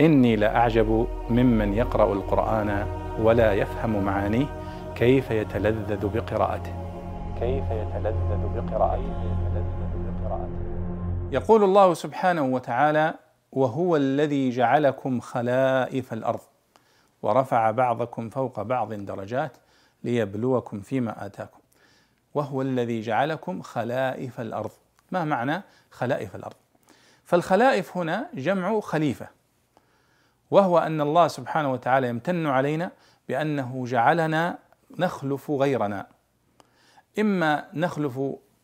إني لأعجب ممن يقرأ القرآن ولا يفهم معانيه كيف يتلذذ بقراءته. كيف يتلذذ بقراءته. يقول الله سبحانه وتعالى وهو الذي جعلكم خلائف الأرض ورفع بعضكم فوق بعض درجات ليبلوكم فيما آتاكم. وهو الذي جعلكم خلائف الأرض. ما معنى خلائف الأرض؟ فالخلائف هنا جمع خليفة. وهو أن الله سبحانه وتعالى يمتن علينا بأنه جعلنا نخلف غيرنا. إما نخلف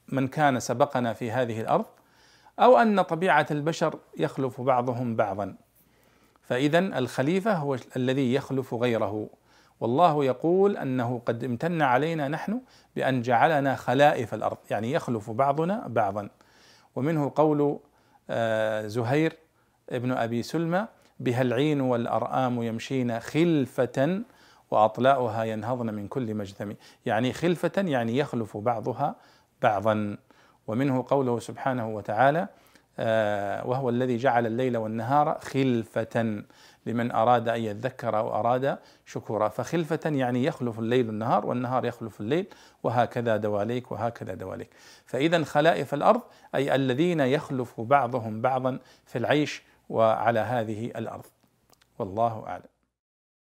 من كان سبقنا في هذه الأرض أو أن طبيعة البشر يخلف بعضهم بعضا. فاذا الخليفة هو الذي يخلف غيره. والله يقول أنه قد امتن علينا نحن بأن جعلنا خلائف الأرض يعني يخلف بعضنا بعضا. ومنه قول آه، زهير ابن أبي سلمى بها العين والأرآم يمشين خلفة وأطلاؤها ينهضن من كل مجثم يعني خلفة يعني يخلف بعضها بعضا. ومنه قوله سبحانه وتعالى آه وهو الذي جعل الليل والنهار خلفة لمن أراد أن يذكر أو أراد شكورا. فخلفة يعني يخلف الليل النهار والنهار يخلف الليل وهكذا دواليك وهكذا دواليك. فإذا خلائف الأرض أي الذين يخلف بعضهم بعضا في العيش وعلى هذه الأرض. والله أعلم.